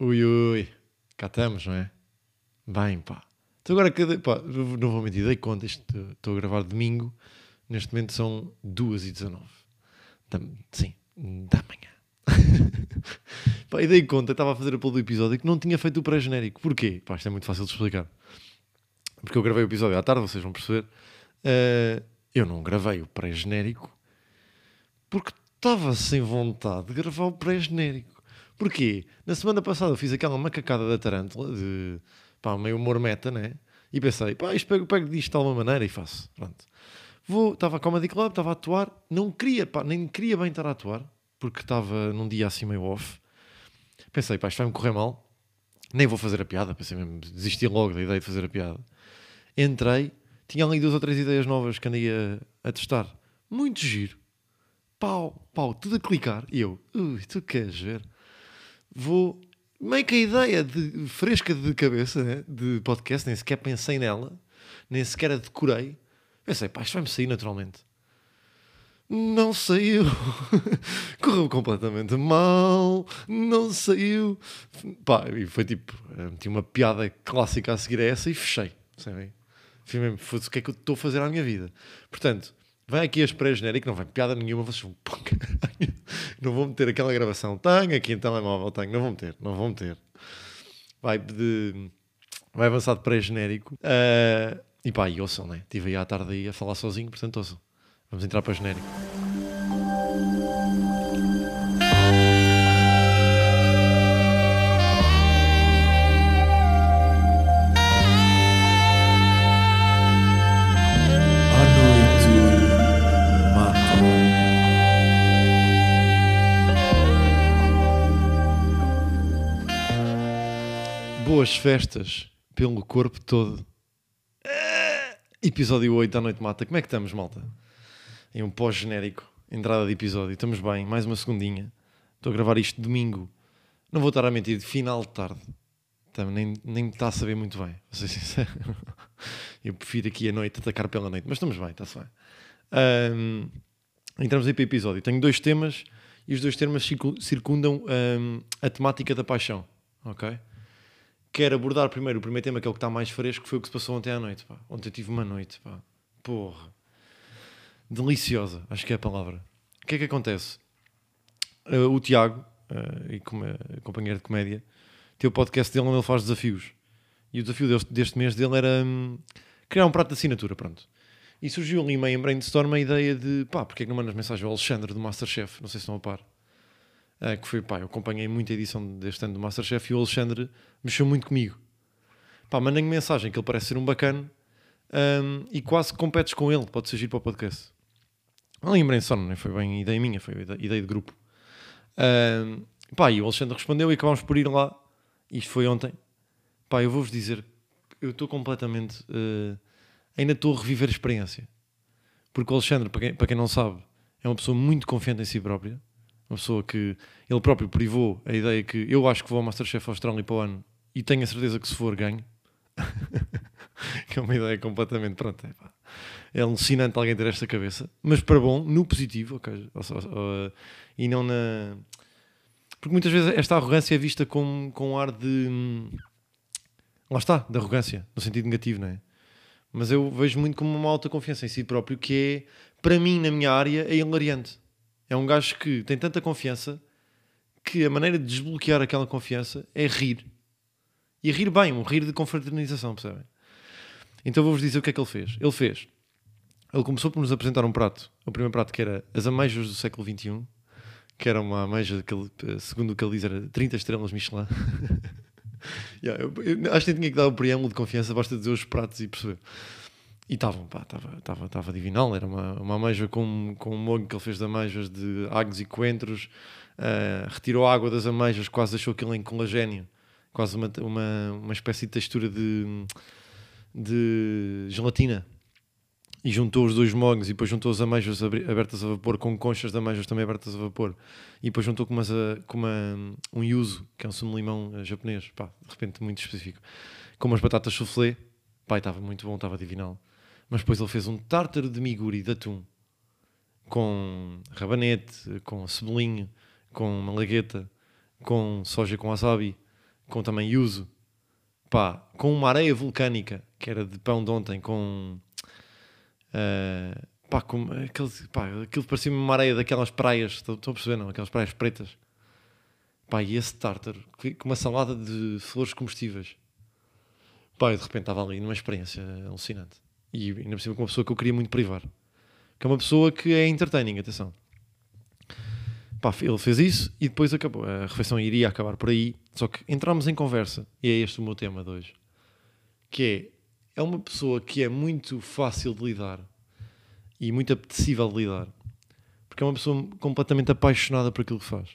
Ui, ui, cá estamos, não é? Bem, pá. Então agora, pá, não vou mentir, dei conta, estou a gravar domingo, neste momento são 2h19. Da, sim, da manhã. pá, e dei conta, estava a fazer a polo do episódio que não tinha feito o pré-genérico. Porquê? Pá, isto é muito fácil de explicar. Porque eu gravei o episódio à tarde, vocês vão perceber. Uh, eu não gravei o pré-genérico porque estava sem vontade de gravar o pré-genérico. Porquê? Na semana passada fiz aquela macacada da tarântula, de pá, meio humor meta, né? E pensei, pá, isto pego, pego disto de alguma maneira e faço. Pronto. Vou, estava a Comedy Club, estava a atuar, não queria, pá, nem queria bem estar a atuar, porque estava num dia assim meio off. Pensei, pá, isto vai-me correr mal, nem vou fazer a piada, pensei mesmo, desisti logo da ideia de fazer a piada. Entrei, tinha ali duas ou três ideias novas que andei a, a testar. Muito giro. Pau, pau, tudo a clicar. E eu, ui, tu queres ver? Vou meio que a ideia de, fresca de cabeça né, de podcast, nem sequer pensei nela, nem sequer a decorei. Pensei, pá, isto vai-me sair naturalmente. Não saiu. Correu completamente mal. Não saiu. Pá, e foi tipo, eh, meti uma piada clássica a seguir a essa e fechei. Sabem? Mesmo, o que é que eu estou a fazer à minha vida? Portanto, Vai aqui as pré-genérico, não vai piada nenhuma, vocês vão. Não vou meter aquela gravação. Tenho aqui em telemóvel, tenho. Não vou meter, não vou meter. Vai de. Vai avançar de pré-genérico. Uh, e pá, e ouçam, né? Estive aí à tarde aí a falar sozinho, portanto ouçam. Vamos entrar para o genérico. Boas festas pelo corpo todo. Episódio 8 da Noite Mata. Como é que estamos, malta? Em um pós-genérico, entrada de episódio. Estamos bem, mais uma segundinha. Estou a gravar isto domingo. Não vou estar a mentir, final de tarde. Também nem, está a saber muito bem, vou ser sincero. Eu prefiro aqui a noite atacar pela noite, mas estamos bem, está-se bem. Um, entramos aí para o episódio. Tenho dois temas e os dois temas circundam um, a temática da paixão, ok? Quero abordar primeiro o primeiro tema, que é o que está mais fresco, que foi o que se passou ontem à noite. Pá. Ontem eu tive uma noite, pá. porra, deliciosa, acho que é a palavra. O que é que acontece? Uh, o Tiago, uh, e como é companheiro de comédia, tem o podcast dele onde ele faz desafios. E o desafio deste, deste mês dele era hum, criar um prato de assinatura, pronto. E surgiu ali meio em brainstorm a ideia de, pá, porque é que não mandas mensagem ao Alexandre do Masterchef? Não sei se estão a par uh, que foi, pá, eu acompanhei muita edição deste ano do Masterchef e o Alexandre mexeu muito comigo. Pá, mandei mensagem que ele parece ser um bacana um, e quase competes com ele, pode surgir para o podcast. Não lembrem só, não foi bem ideia minha, foi ideia de grupo. Um, pá, e o Alexandre respondeu e acabámos por ir lá. Isto foi ontem. Pá, eu vou-vos dizer, eu estou completamente. Uh, ainda estou a reviver a experiência. Porque o Alexandre, para quem, para quem não sabe, é uma pessoa muito confiante em si própria. Uma pessoa que ele próprio privou a ideia que eu acho que vou ao Masterchef Austrália para o ano e tenho a certeza que se for ganho. que é uma ideia completamente pronto. É, é alucinante alguém ter esta cabeça, mas para bom, no positivo, okay, ou, ou, ou, e não na. Porque muitas vezes esta arrogância é vista com, com um ar de. Lá está, de arrogância, no sentido negativo, não é? Mas eu vejo muito como uma alta confiança em si próprio, que é, para mim, na minha área, é hilariante. É um gajo que tem tanta confiança que a maneira de desbloquear aquela confiança é rir. E rir bem, um rir de confraternização, percebem? Então vou-vos dizer o que é que ele fez. Ele fez. Ele começou por nos apresentar um prato. O primeiro prato que era as ameijas do século XXI, que era uma ameija que ele, segundo o que ele diz, era 30 estrelas Michelin. yeah, eu, eu, acho que tinha que dar o preâmbulo de confiança, basta dizer os pratos e perceber. E estavam, pá, estava, divinal. Era uma, uma ameixa com, com um molho que ele fez de ameijas de agos e coentros. Uh, retirou a água das ameijas, quase deixou aquilo em colagênio. Quase uma, uma, uma espécie de textura de, de gelatina. E juntou os dois mogos e depois juntou as ameijas abertas a vapor com conchas de ameijas também abertas a vapor. E depois juntou com, umas, com uma, um yuzu, que é um sumo limão eh, japonês. Pá, de repente muito específico. Com umas batatas soufflé. Pai, estava muito bom, estava divinal. Mas depois ele fez um tártaro de miguri de atum com rabanete, com cebolinho, com malagueta, com soja com wasabi, com também uso, pá, com uma areia vulcânica, que era de pão de ontem, com. Uh, pá, com aquele, pá, aquilo parecia uma areia daquelas praias, estão a perceber, não? Aquelas praias pretas. Pá, e esse tartar, com uma salada de flores comestíveis. Pá, eu de repente estava ali numa experiência alucinante. E ainda por cima com uma pessoa que eu queria muito privar. Que é uma pessoa que é entertaining, atenção. Pá, ele fez isso e depois acabou. A refeição iria acabar por aí. Só que entramos em conversa, e é este o meu tema de hoje. Que é, é uma pessoa que é muito fácil de lidar e muito apetecível de lidar. Porque é uma pessoa completamente apaixonada por aquilo que faz.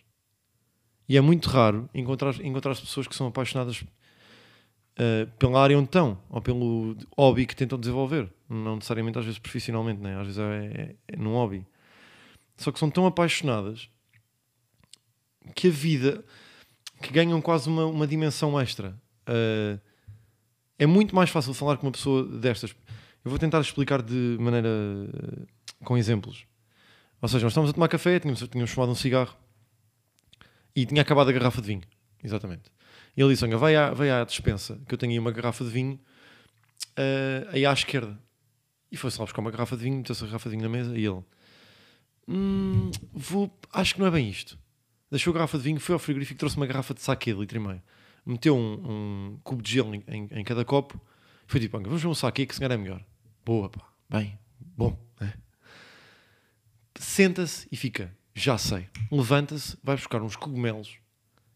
E é muito raro encontrar, encontrar pessoas que são apaixonadas uh, pela área onde estão, ou pelo hobby que tentam desenvolver. Não necessariamente, às vezes, profissionalmente, né? às vezes é, é, é num hobby. Só que são tão apaixonadas que a vida que ganham quase uma, uma dimensão extra. Uh, é muito mais fácil falar com uma pessoa destas. Eu vou tentar explicar de maneira uh, com exemplos. Ou seja, nós estávamos a tomar café, tínhamos, tínhamos fumado um cigarro e tinha acabado a garrafa de vinho. Exatamente. E ele disse: Olha, vai à, vai à dispensa, que eu tenho aí uma garrafa de vinho uh, aí à esquerda. E foi-se lá buscar uma garrafa de vinho, meteu-se a garrafa de vinho na mesa e ele: hum, vou, Acho que não é bem isto. Deixou a garrafa de vinho, foi ao frigorífico, trouxe uma garrafa de saque de litro e meio. Meteu um, um cubo de gelo em, em, em, cada copo. Foi tipo: Vamos ver um saque que se calhar é melhor. Boa, pá. Bem, bom. Né? Senta-se e fica: Já sei. Levanta-se, vai buscar uns cogumelos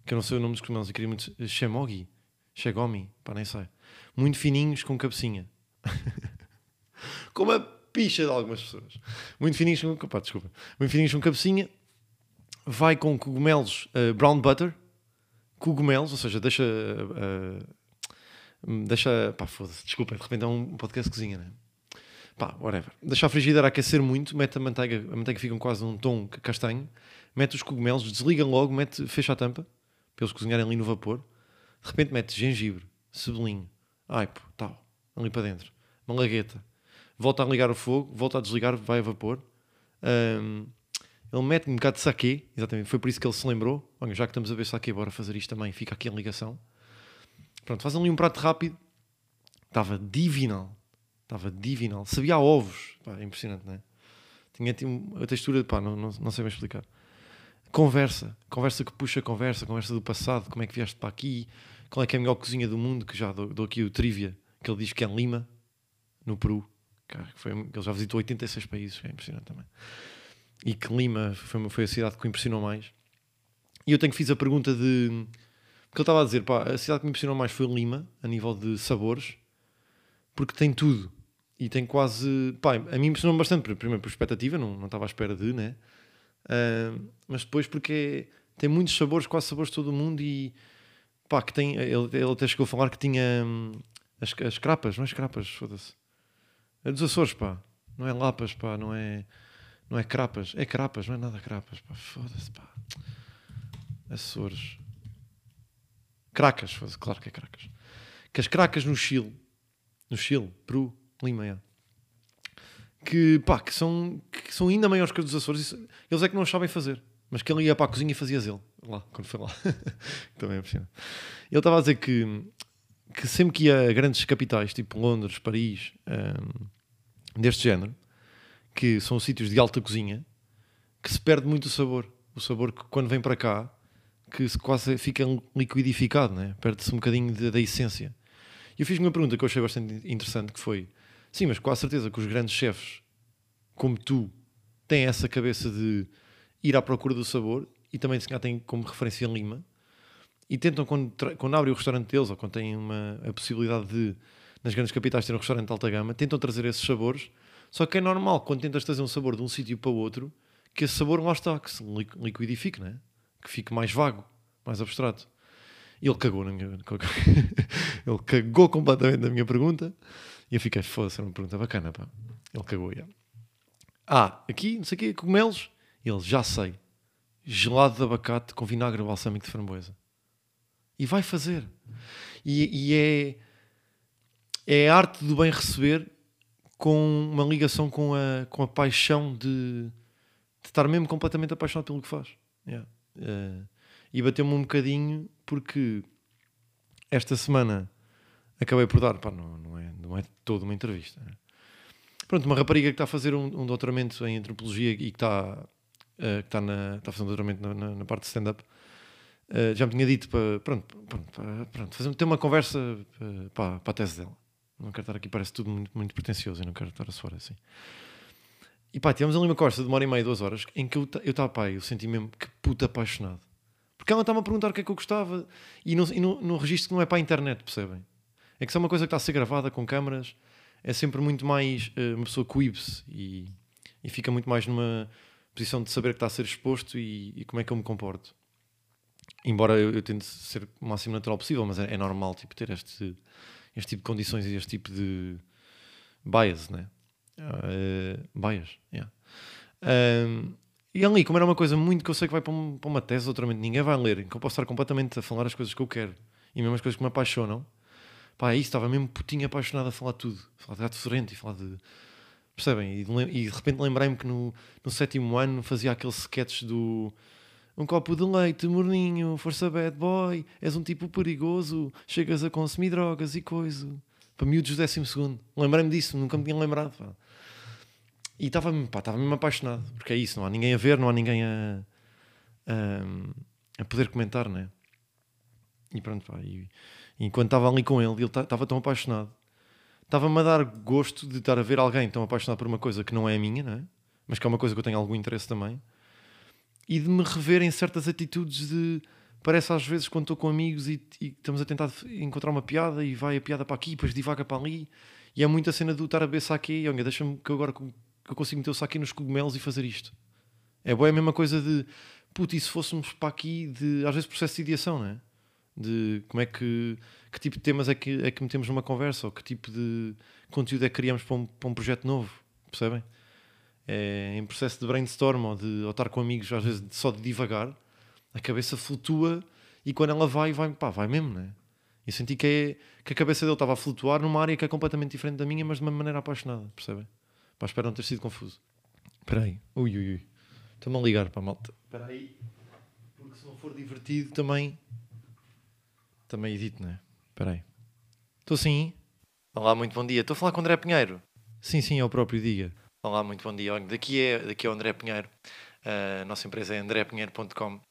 que eu não sei o nome dos cogumelos, eu queria muito. Shemogi, Shegomi, pá, nem sei. Muito fininhos com cabecinha. Como a picha de algumas pessoas. Muito fininhos com. Pá, desculpa. Muito fininhos com cabecinha. Vai com cogumelos uh, brown butter. Cogumelos, ou seja, deixa. Uh, deixa. Pá, foda-se, desculpa, de repente é um podcast de cozinha, né? Pá, whatever. Deixa a frigideira aquecer muito, mete a manteiga, a manteiga fica quase um tom castanho, mete os cogumelos, desliga logo, mete, fecha a tampa para eles cozinharem ali no vapor. De repente mete gengibre, cebolinho, aipo, tal, ali para dentro, uma lagueta. Volta a ligar o fogo, volta a desligar, vai a vapor. Um, ele mete um bocado de saquê, exatamente, foi por isso que ele se lembrou. Olha, já que estamos a ver saquê, bora fazer isto também, fica aqui a ligação. Pronto, faz ali um prato rápido. Estava divinal. Estava divinal. Sabia ovos. Pá, é impressionante, não é? Tinha a textura, pá, não, não, não sei bem explicar. Conversa, conversa que puxa conversa, conversa do passado, como é que vieste para aqui, qual é que é a melhor cozinha do mundo, que já dou, dou aqui o trivia, que ele diz que é em Lima, no Peru, que foi, ele já visitou 86 países, é impressionante também. E que Lima foi, foi a cidade que o impressionou mais. E eu tenho que fiz a pergunta de. Porque ele estava a dizer, pá, a cidade que me impressionou mais foi Lima, a nível de sabores, porque tem tudo. E tem quase. Pá, a mim impressionou bastante, primeiro por expectativa, não, não estava à espera de, né? Mas depois porque tem muitos sabores, quase sabores de todo o mundo e pá, que tem, ele, ele até chegou a falar que tinha hum, as, as crapas, não é as crapas, foda-se. É dos Açores, pá. Não é lapas, pá, não é, não é crapas. É crapas, não é nada crapas, pá. Foda-se, pá. Açores. Cracas, foda-se, claro que é cracas. Que as cracas no Chile, no Chile, Peru, Lima, é que, pá, que, são, que são ainda maiores que os dos Açores. eles é que não sabem fazer. Mas que ele ia para a cozinha e fazia ele. Lá, quando foi lá. Também é impressionante. Ele estava a dizer que, que sempre que ia a grandes capitais, tipo Londres, Paris, um, deste género, que são sítios de alta cozinha, que se perde muito o sabor. O sabor que quando vem para cá, que quase fica liquidificado, né? perde-se um bocadinho da essência. E eu fiz uma pergunta que eu achei bastante interessante, que foi Sim, mas com a certeza que os grandes chefes, como tu, têm essa cabeça de ir à procura do sabor e também se calhar têm como referência Lima e tentam, quando, quando abrem o restaurante deles ou quando têm uma, a possibilidade de, nas grandes capitais, ter um restaurante de alta gama, tentam trazer esses sabores. Só que é normal, quando tentas trazer um sabor de um sítio para o outro, que esse sabor lá está, que se liquidifique, né? que fique mais vago, mais abstrato. Ele cagou na minha. ele cagou completamente na minha pergunta e eu fiquei, foda-se, é uma pergunta bacana, pá. Ele cagou, já. Ah, aqui, não sei o quê, cogumelos. Ele, já sei. Gelado de abacate com vinagre balsâmico de framboesa. E vai fazer. E, e é, é a arte do bem receber com uma ligação com a, com a paixão de, de estar mesmo completamente apaixonado pelo que faz. Yeah. Uh, e bateu-me um bocadinho porque esta semana acabei por dar, pá, não, não, é, não é toda uma entrevista. Né? Pronto, uma rapariga que está a fazer um, um doutoramento em antropologia e que está, uh, que está, na, está a fazer um doutoramento na, na, na parte de stand-up, uh, já me tinha dito para, pronto, pronto, pronto fazer, ter uma conversa uh, para, para a tese dela. Não quero estar aqui, parece tudo muito, muito pretencioso e não quero estar a soar assim. E pá, tivemos ali uma conversa de uma hora e meia, duas horas, em que eu estava, pá, eu senti mesmo que puta apaixonado. Porque ela estava a perguntar o que é que eu gostava e, no registro que não é para a internet, percebem? É que se é uma coisa que está a ser gravada com câmaras, é sempre muito mais. Uh, uma pessoa coíbe-se e, e, fica muito mais numa posição de saber que está a ser exposto e, e como é que eu me comporto. Embora eu, eu tente ser o máximo natural possível, mas é, é, normal tipo, ter este, este tipo de condições e este tipo de bias, né? Uh, bias, yeah. Um, e ali, como era uma coisa muito que eu sei que vai para, um, para uma tese, outramente ninguém vai ler, que eu posso estar completamente a falar as coisas que eu quero e mesmo as coisas que me apaixonam, pá, é isso, estava mesmo putinho apaixonado a falar tudo, falar de gato e falar de. Percebem? E de, repente lembrei-me que no, no sétimo ano fazia aquele sketch do. Um copo de leite, morninho, força bad boy, és um tipo perigoso, chegas a consumir drogas e coisa. Para miúdos do décimo segundo. Lembrei-me disso, nunca me tinha lembrado. Pá. E estava estava mesmo apaixonado, porque é isso, não há ninguém a ver, não há ninguém a, a, a poder comentar, né? E pronto, pá, e enquanto estava ali com ele, ele estava tão apaixonado, estava-me a dar gosto de estar a ver alguém tão apaixonado por uma coisa que não é a minha, né? Mas que é uma coisa que eu tenho algum interesse também, e de me rever em certas atitudes de. Parece às vezes quando estou com amigos e, e estamos a tentar encontrar uma piada e vai a piada para aqui, depois divaga para ali, e é muita cena do estar a beber saque, olha, deixa-me que agora que eu consigo meter o saque nos cogumelos e fazer isto. É boa é a mesma coisa de puto, e se fôssemos para aqui de às vezes processo de ideação, não é? De como é que que tipo de temas é que, é que metemos numa conversa ou que tipo de conteúdo é que criamos para um, para um projeto novo, percebem? É, em processo de brainstorm ou de ou estar com amigos, às vezes só de divagar, a cabeça flutua e quando ela vai, vai, pá, vai mesmo, né? E senti que, é, que a cabeça dele estava a flutuar numa área que é completamente diferente da minha, mas de uma maneira apaixonada, percebem? Pá, espero não ter sido confuso. Espera aí. Ui, ui, ui. Estou-me a ligar para a malta. Espera aí. Porque se não for divertido também... Também edito, não é? Espera aí. Estou sim. Olá, muito bom dia. Estou a falar com o André Pinheiro. Sim, sim, é o próprio, diga. Olá, muito bom dia. Daqui é, daqui é o André Pinheiro. Uh, a nossa empresa é andrépinheiro.com uh,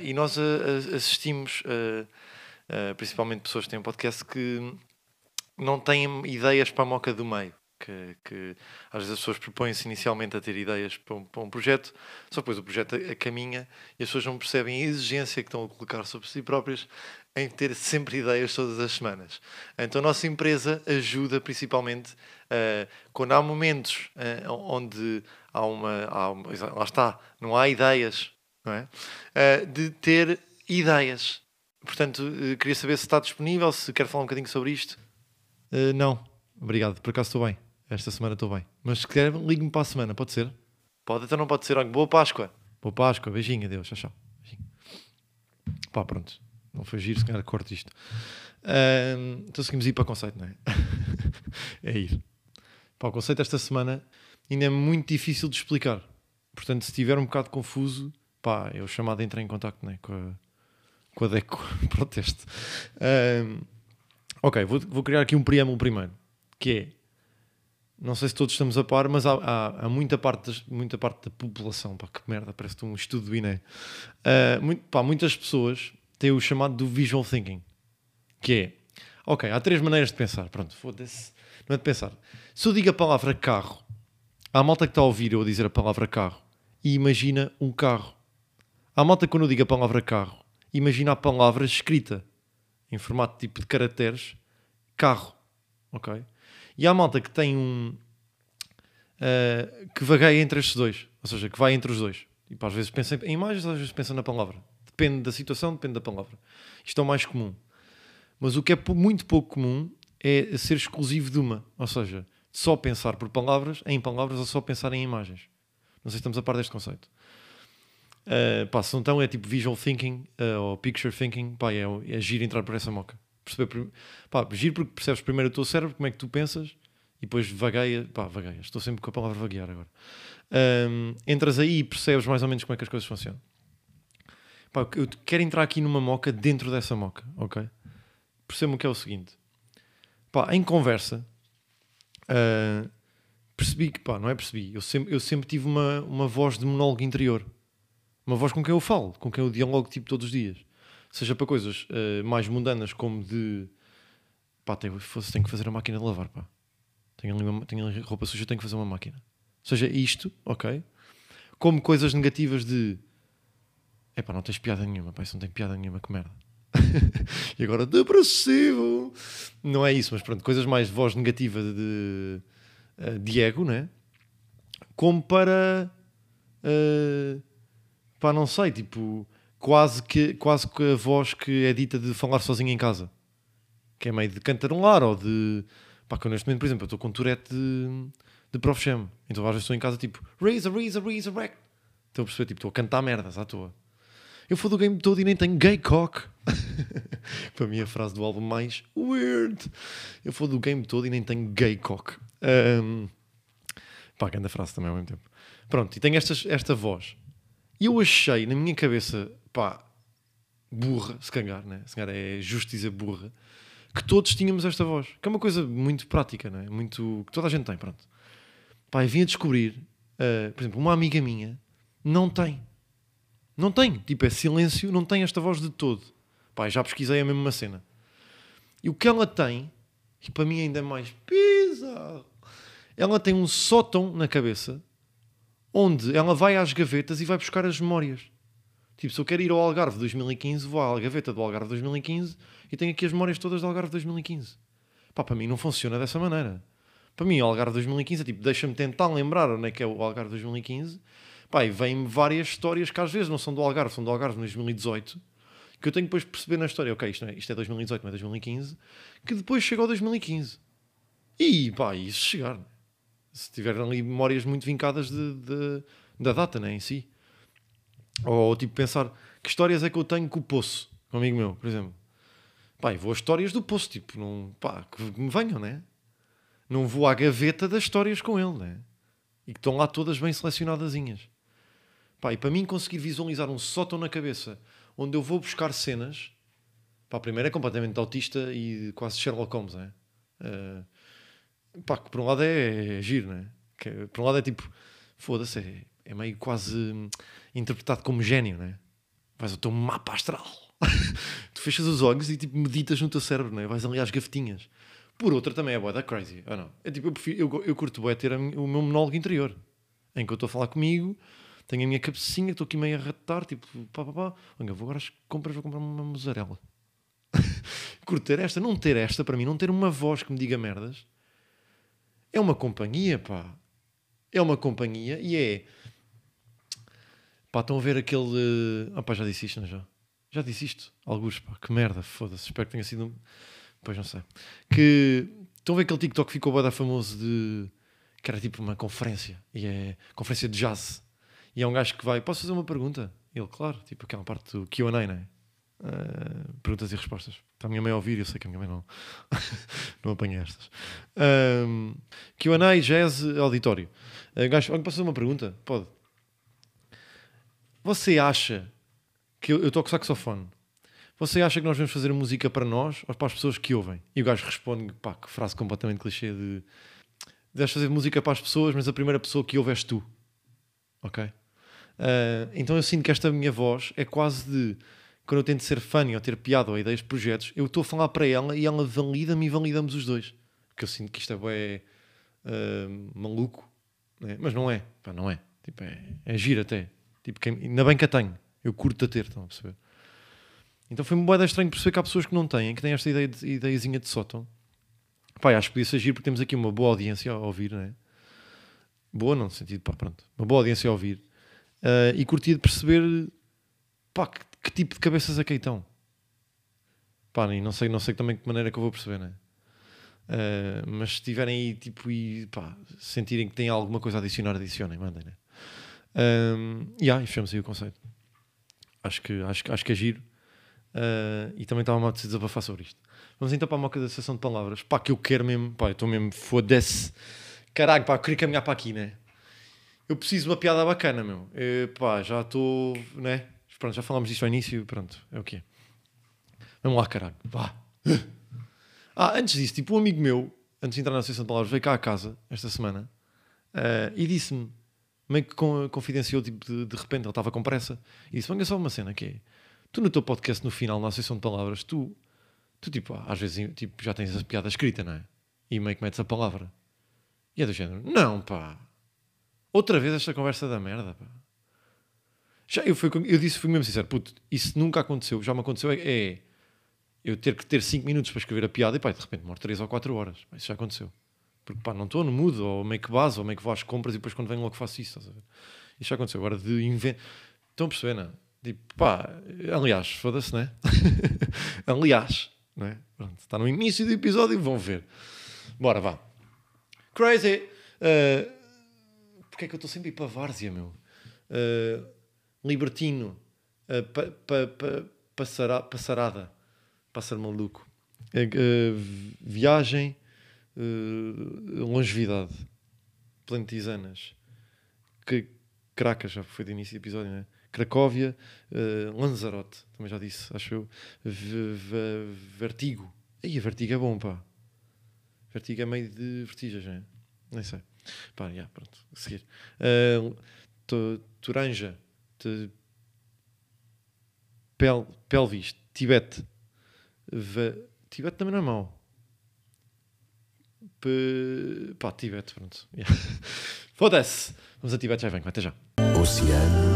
e nós uh, assistimos, principalmente pessoas que têm um podcast, que não têm ideias para a moca do meio que, que, às vezes as pessoas propõem-se inicialmente a ter ideias para um, para um, projeto, só depois o projeto a, a caminha e as pessoas não percebem a exigência que estão a colocar sobre si próprias em ter sempre ideias todas as semanas. Então a nossa empresa ajuda principalmente uh, quando há momentos uh, onde há uma, há uma, Lá está, não há ideias, não é? Uh, de ter ideias. Portanto, queria saber se está disponível, se quer falar um bocadinho sobre isto. não, obrigado, por acaso estou bem. Esta semana estou bem. Mas se quiser, ligue-me para a semana, pode ser? Pode, então não pode ser. Boa Páscoa. Boa Páscoa, beijinho, adeus, tchau, tchau. Beijinho. Pá, pronto. Não foi giro, se calhar corto isto. Um, então seguimos ir para o conceito, não é? é ir. Pá, o conceito esta semana ainda é muito difícil de explicar. Portanto, se estiver um bocado confuso, pá, eu chamado a entrar em contato né, com, a, com a DECO para o teste. Um, ok, vou, vou criar aqui um preâmbulo primeiro, que é não sei se todos estamos a par, mas há, há, há muita, parte muita parte da população, pá, que merda, parece um estudo do INE. Uh, muito, pá, muitas pessoas têm o chamado do visual thinking, que é, ok, há três maneiras de pensar, pronto, foda-se, não é de pensar. Se eu digo a palavra carro, há malta que está a ouvir eu dizer a palavra carro e imagina um carro. Há malta que quando eu digo a palavra carro, imagina a palavra escrita em formato tipo de caracteres, carro, ok? E há malta que tem um. Uh, que vagueia entre estes dois, ou seja, que vai entre os dois. E tipo, às vezes pensa em imagens, às vezes pensa na palavra. Depende da situação, depende da palavra. Isto é o mais comum. Mas o que é muito pouco comum é ser exclusivo de uma, ou seja, só pensar por palavras, em palavras, ou só pensar em imagens. Não sei se estamos a par deste conceito. Uh, pá, se então é tipo visual thinking uh, ou picture thinking, pá, é, é giro entrar por essa moca perceber. Pá, giro porque percebes primeiro o teu cérebro, como é que tu pensas, e depois vagueia. Pá, vagueia. Estou sempre com a palavra vaguear agora. Um, entras aí e percebes mais ou menos como é que as coisas funcionam. Pá, eu quero entrar aqui numa moca dentro dessa moca, ok? percebam que é o seguinte: pá, em conversa, uh, percebi que, pá, não é percebi, eu sempre, eu sempre tive uma, uma voz de monólogo interior, uma voz com quem eu falo, com quem eu dialogo tipo todos os dias, seja para coisas uh, mais mundanas, como de pá, tenho, tenho que fazer a máquina de lavar, pá, tenho ali, uma, tenho ali roupa suja, tenho que fazer uma máquina, seja isto, ok, como coisas negativas de é pá, não tens piada nenhuma, pá, isso não tem piada nenhuma, que merda. e agora depressivo. Não é isso, mas pronto, coisas mais de voz negativa de, uh, de ego, né? Como para. Uh, pá, não sei, tipo, quase que, quase que a voz que é dita de falar sozinho em casa, que é meio de cantarolar ou de. pá, que eu neste momento, por exemplo, eu estou com um tourette de, de Prof. Então às vezes estou em casa tipo, Razor, Razor, Razor, Rack. Estou a perceber, tipo, estou a cantar merdas à toa. Eu fui do game todo e nem tenho gay cock. Para mim, a frase do álbum mais weird. Eu fui do game todo e nem tenho gay cock. Um, pá, grande frase também ao mesmo tempo. Pronto, e tenho estas, esta voz. E eu achei na minha cabeça, pá, burra, se calhar, né? se calhar é justo dizer burra, que todos tínhamos esta voz. Que é uma coisa muito prática, né? muito, que toda a gente tem, pronto. Pá, e vim a descobrir, uh, por exemplo, uma amiga minha não tem. Não tem. Tipo, é silêncio, não tem esta voz de todo. Pá, já pesquisei a mesma cena. E o que ela tem, e para mim ainda é mais bizarro, ela tem um sótão na cabeça onde ela vai às gavetas e vai buscar as memórias. Tipo, se eu quero ir ao Algarve 2015, vou à gaveta do Algarve 2015 e tenho aqui as memórias todas do Algarve 2015. Pá, para mim não funciona dessa maneira. Para mim, o Algarve 2015 é tipo, deixa-me tentar lembrar onde é que é o Algarve 2015 Pá, e vêm-me várias histórias que às vezes não são do Algarve, são do Algarve em 2018, que eu tenho depois de perceber na história, ok, isto, não é, isto é 2018, não é 2015, que depois chegou ao 2015. E pá, isso chegar, se tiverem ali memórias muito vincadas de, de, da data né, em si. Ou tipo pensar que histórias é que eu tenho com o Poço, um amigo meu, por exemplo. Pá, vou a histórias do Poço, tipo, não, pá, que me venham, né? Não vou à gaveta das histórias com ele, né? E que estão lá todas bem selecionadazinhas. Pá, e para mim conseguir visualizar um sótão na cabeça onde eu vou buscar cenas, pá, primeiro é completamente autista e quase Sherlock Holmes, é? Uh, pá, que por um lado é, é giro, né? Que, por um lado é tipo, foda-se, é, é, meio quase hum, interpretado como gênio, né? Vais ao teu mapa astral. tu fechas os olhos e tipo meditas no teu cérebro, né? Vais ali às gavetinhas. Por outra também é boa da crazy, ou não? É tipo, eu, prefiro, eu, eu curto bué ter a, o meu monólogo interior, em que eu estou a falar comigo tenho a minha cabecinha, estou aqui meio a ratar, tipo, pá, pá, pá. Olha, vou agora às compras, vou comprar uma mussarela. Curto ter esta, não ter esta, para mim, não ter uma voz que me diga merdas, é uma companhia, pá. É uma companhia e é. Pá, estão a ver aquele. Ah, pá, já disse isto, não é já? Já disse isto? Alguns, pá, que merda, foda-se. Espero que tenha sido. Pois não sei. Que. Estão a ver aquele TikTok que ficou bada famoso de. que era tipo uma conferência. E é. conferência de jazz. E é um gajo que vai, posso fazer uma pergunta? Ele, claro, tipo aquela parte do QA, não é? Uh, perguntas e respostas. Está a minha mãe a ouvir, eu sei que a minha mãe não, não apanha estas. Um, QA, jazz, auditório. Uh, gajo, posso fazer uma pergunta? Pode. Você acha que eu, eu toco saxofone? Você acha que nós vamos fazer música para nós ou para as pessoas que ouvem? E o gajo responde, pá, que frase completamente clichê de deves fazer música para as pessoas, mas a primeira pessoa que ouve és tu. Ok? Uh, então eu sinto que esta minha voz é quase de quando eu tento ser funny ou ter piada ou ideias de projetos, eu estou a falar para ela e ela valida-me e validamos os dois. Porque eu sinto que isto é bem uh, maluco, né? mas não é, Pá, não é. Tipo, é, é giro até. Tipo, quem, ainda bem que a tenho, eu curto a ter, estão a perceber? Então foi-me boa estranho perceber que há pessoas que não têm, que têm esta ideia de, ideiazinha de sótão. Pá, acho que podia ser giro porque temos aqui uma boa audiência a ouvir, não é? Boa, não, no sentido, pá, pronto, uma boa audiência a ouvir uh, e curtia de perceber pá, que, que, tipo de cabeças é que estão. Pá, e não sei, não sei também de que maneira que eu vou perceber, né? Uh, mas se tiverem aí tipo e pá, sentirem que têm alguma coisa a adicionar, adicionem, mandem, né? Um, yeah, e fechamos aí o conceito. Acho que, acho, acho que é giro. Uh, e também estava mal de se desabafar sobre isto. Vamos então para a moca da sessão de palavras. Pá, que eu quero mesmo, pá, eu estou mesmo foda-se. Caralho, pá, eu queria caminhar para aqui, né? Eu preciso de uma piada bacana, meu. Eu, pá, já estou, né? Pronto, já falámos disto ao início, pronto, é o que é. Vamos lá, caralho, vá. Ah, antes disso, tipo, um amigo meu, antes de entrar na Associação de Palavras, veio cá à casa esta semana eh, e disse-me, meio que con- confidenciou, tipo, de, de repente, ele estava com pressa, e disse: Venga só uma cena que é: tu no teu podcast, no final, na Associação de Palavras, tu, tu tipo, às vezes tipo, já tens a piada escrita, não é? E meio que metes a palavra. E é do género: Não, pá, outra vez esta conversa da merda, pá. Já, eu, fui, eu disse, fui mesmo sincero, puto, isso nunca aconteceu, já me aconteceu, é, é eu ter que ter 5 minutos para escrever a piada e pá, de repente demora 3 ou 4 horas. Pá, Isso já aconteceu. Porque pá, não estou no mood, ou meio que base, ou meio que vou às compras e depois quando venho logo faço isso. Isso já aconteceu. Agora de inventar. Estão a perceber, não? é? Tipo, pá, aliás, foda-se, né? aliás, né? Pronto, está no início do episódio vão ver. Bora, vá. Crazy. Uh, Porquê é que eu estou sempre a ir para a várzea, meu? Uh, libertino. Uh, pa, pa, pa, passara, passarada. Pássaro maluco. Uh, viagem. Longevidade. Plantisanas. Que, Cracas, já foi de início do episódio, não é? Cracóvia. Lanzarote. Também já disse, acho eu. V, v, vertigo. Aí, vertigo é bom, pá. Vertigo é meio de vertigens, não é? Nem sei. Pá, já, pronto. A seguir. Uh, to- Turanja. Te- Pel, pelvis. Tibete. Va- Tibete também não é mau. P... Pá, Tibete, pronto. Yeah. Foda-se. Vamos a Tibete, já vem, até já. Oceano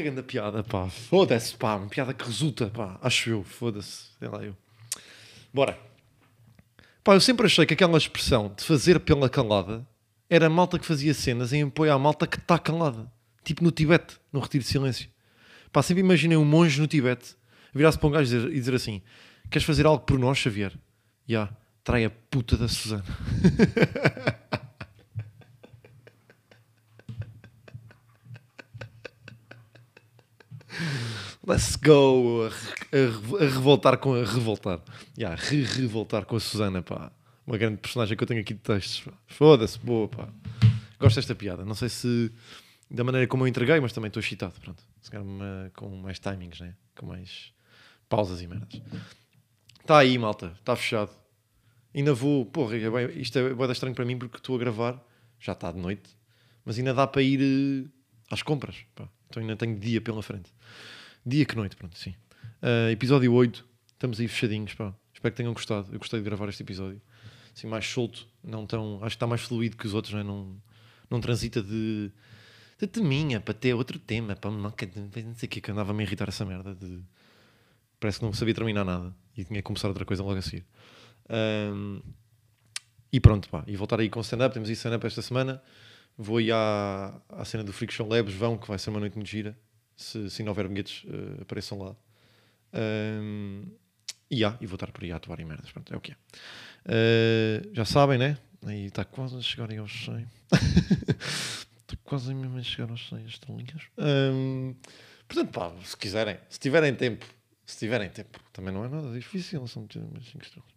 Que grande piada, pá. Foda-se, pá. Uma piada que resulta, pá. Acho eu. Foda-se. Sei lá eu. Bora. Pá, eu sempre achei que aquela expressão de fazer pela calada era a malta que fazia cenas em apoio à malta que está calada. Tipo no Tibete, no Retiro de Silêncio. Pá, sempre imaginei um monge no Tibete virar-se para um gajo e dizer, e dizer assim: Queres fazer algo por nós, Xavier? Já, trai a puta da Susana. Let's go! A, re- a, a revoltar com a revoltar. Yeah, re-revoltar com a Susana, pá. Uma grande personagem que eu tenho aqui de textos. Foda-se, boa, pá. Gosto desta piada. Não sei se da maneira como eu entreguei, mas também estou excitado. Pronto. Se calhar com mais timings, né? Com mais pausas e merdas. Está aí, malta. Está fechado. Ainda vou. Porra, é bem- isto é bem estranho para mim porque estou a gravar. Já está de noite. Mas ainda dá para ir eh, às compras. pá. Então ainda tenho dia pela frente. Dia que noite, pronto, sim. Ah, episódio 8. Estamos aí fechadinhos, pá. Espero que tenham gostado. Eu gostei de gravar este episódio. Assim, mais solto. Não tão... Acho que está mais fluido que os outros, não é? Não, não transita de... De teminha para ter outro tema. Para não, não sei o que que andava-me a irritar essa merda de... Parece que não sabia terminar nada. E tinha que começar outra coisa logo a seguir. Ahm, e pronto, pá. E voltar aí com stand-up. Temos aí stand-up esta semana. Vou aí à, à cena do Show Labs. Vão, que vai ser uma noite muito gira. Se, se não houver bilhetes, eh, apareçam lá. Ahm, e há, e vou estar por aí a atuar em merdas. Pronto, é o que é. Eh, já sabem, né? Aí está quase a chegar aos 100. Está quase mesmo a chegar aos 100 estas linhas. Ahm, portanto, pá, se quiserem, se tiverem tempo, se tiverem tempo, também não é nada difícil, são 5 estrelas.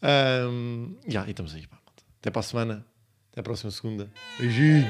Ahm, yeah, e estamos aí, pá. Até para a semana, até a próxima segunda. Beijinho.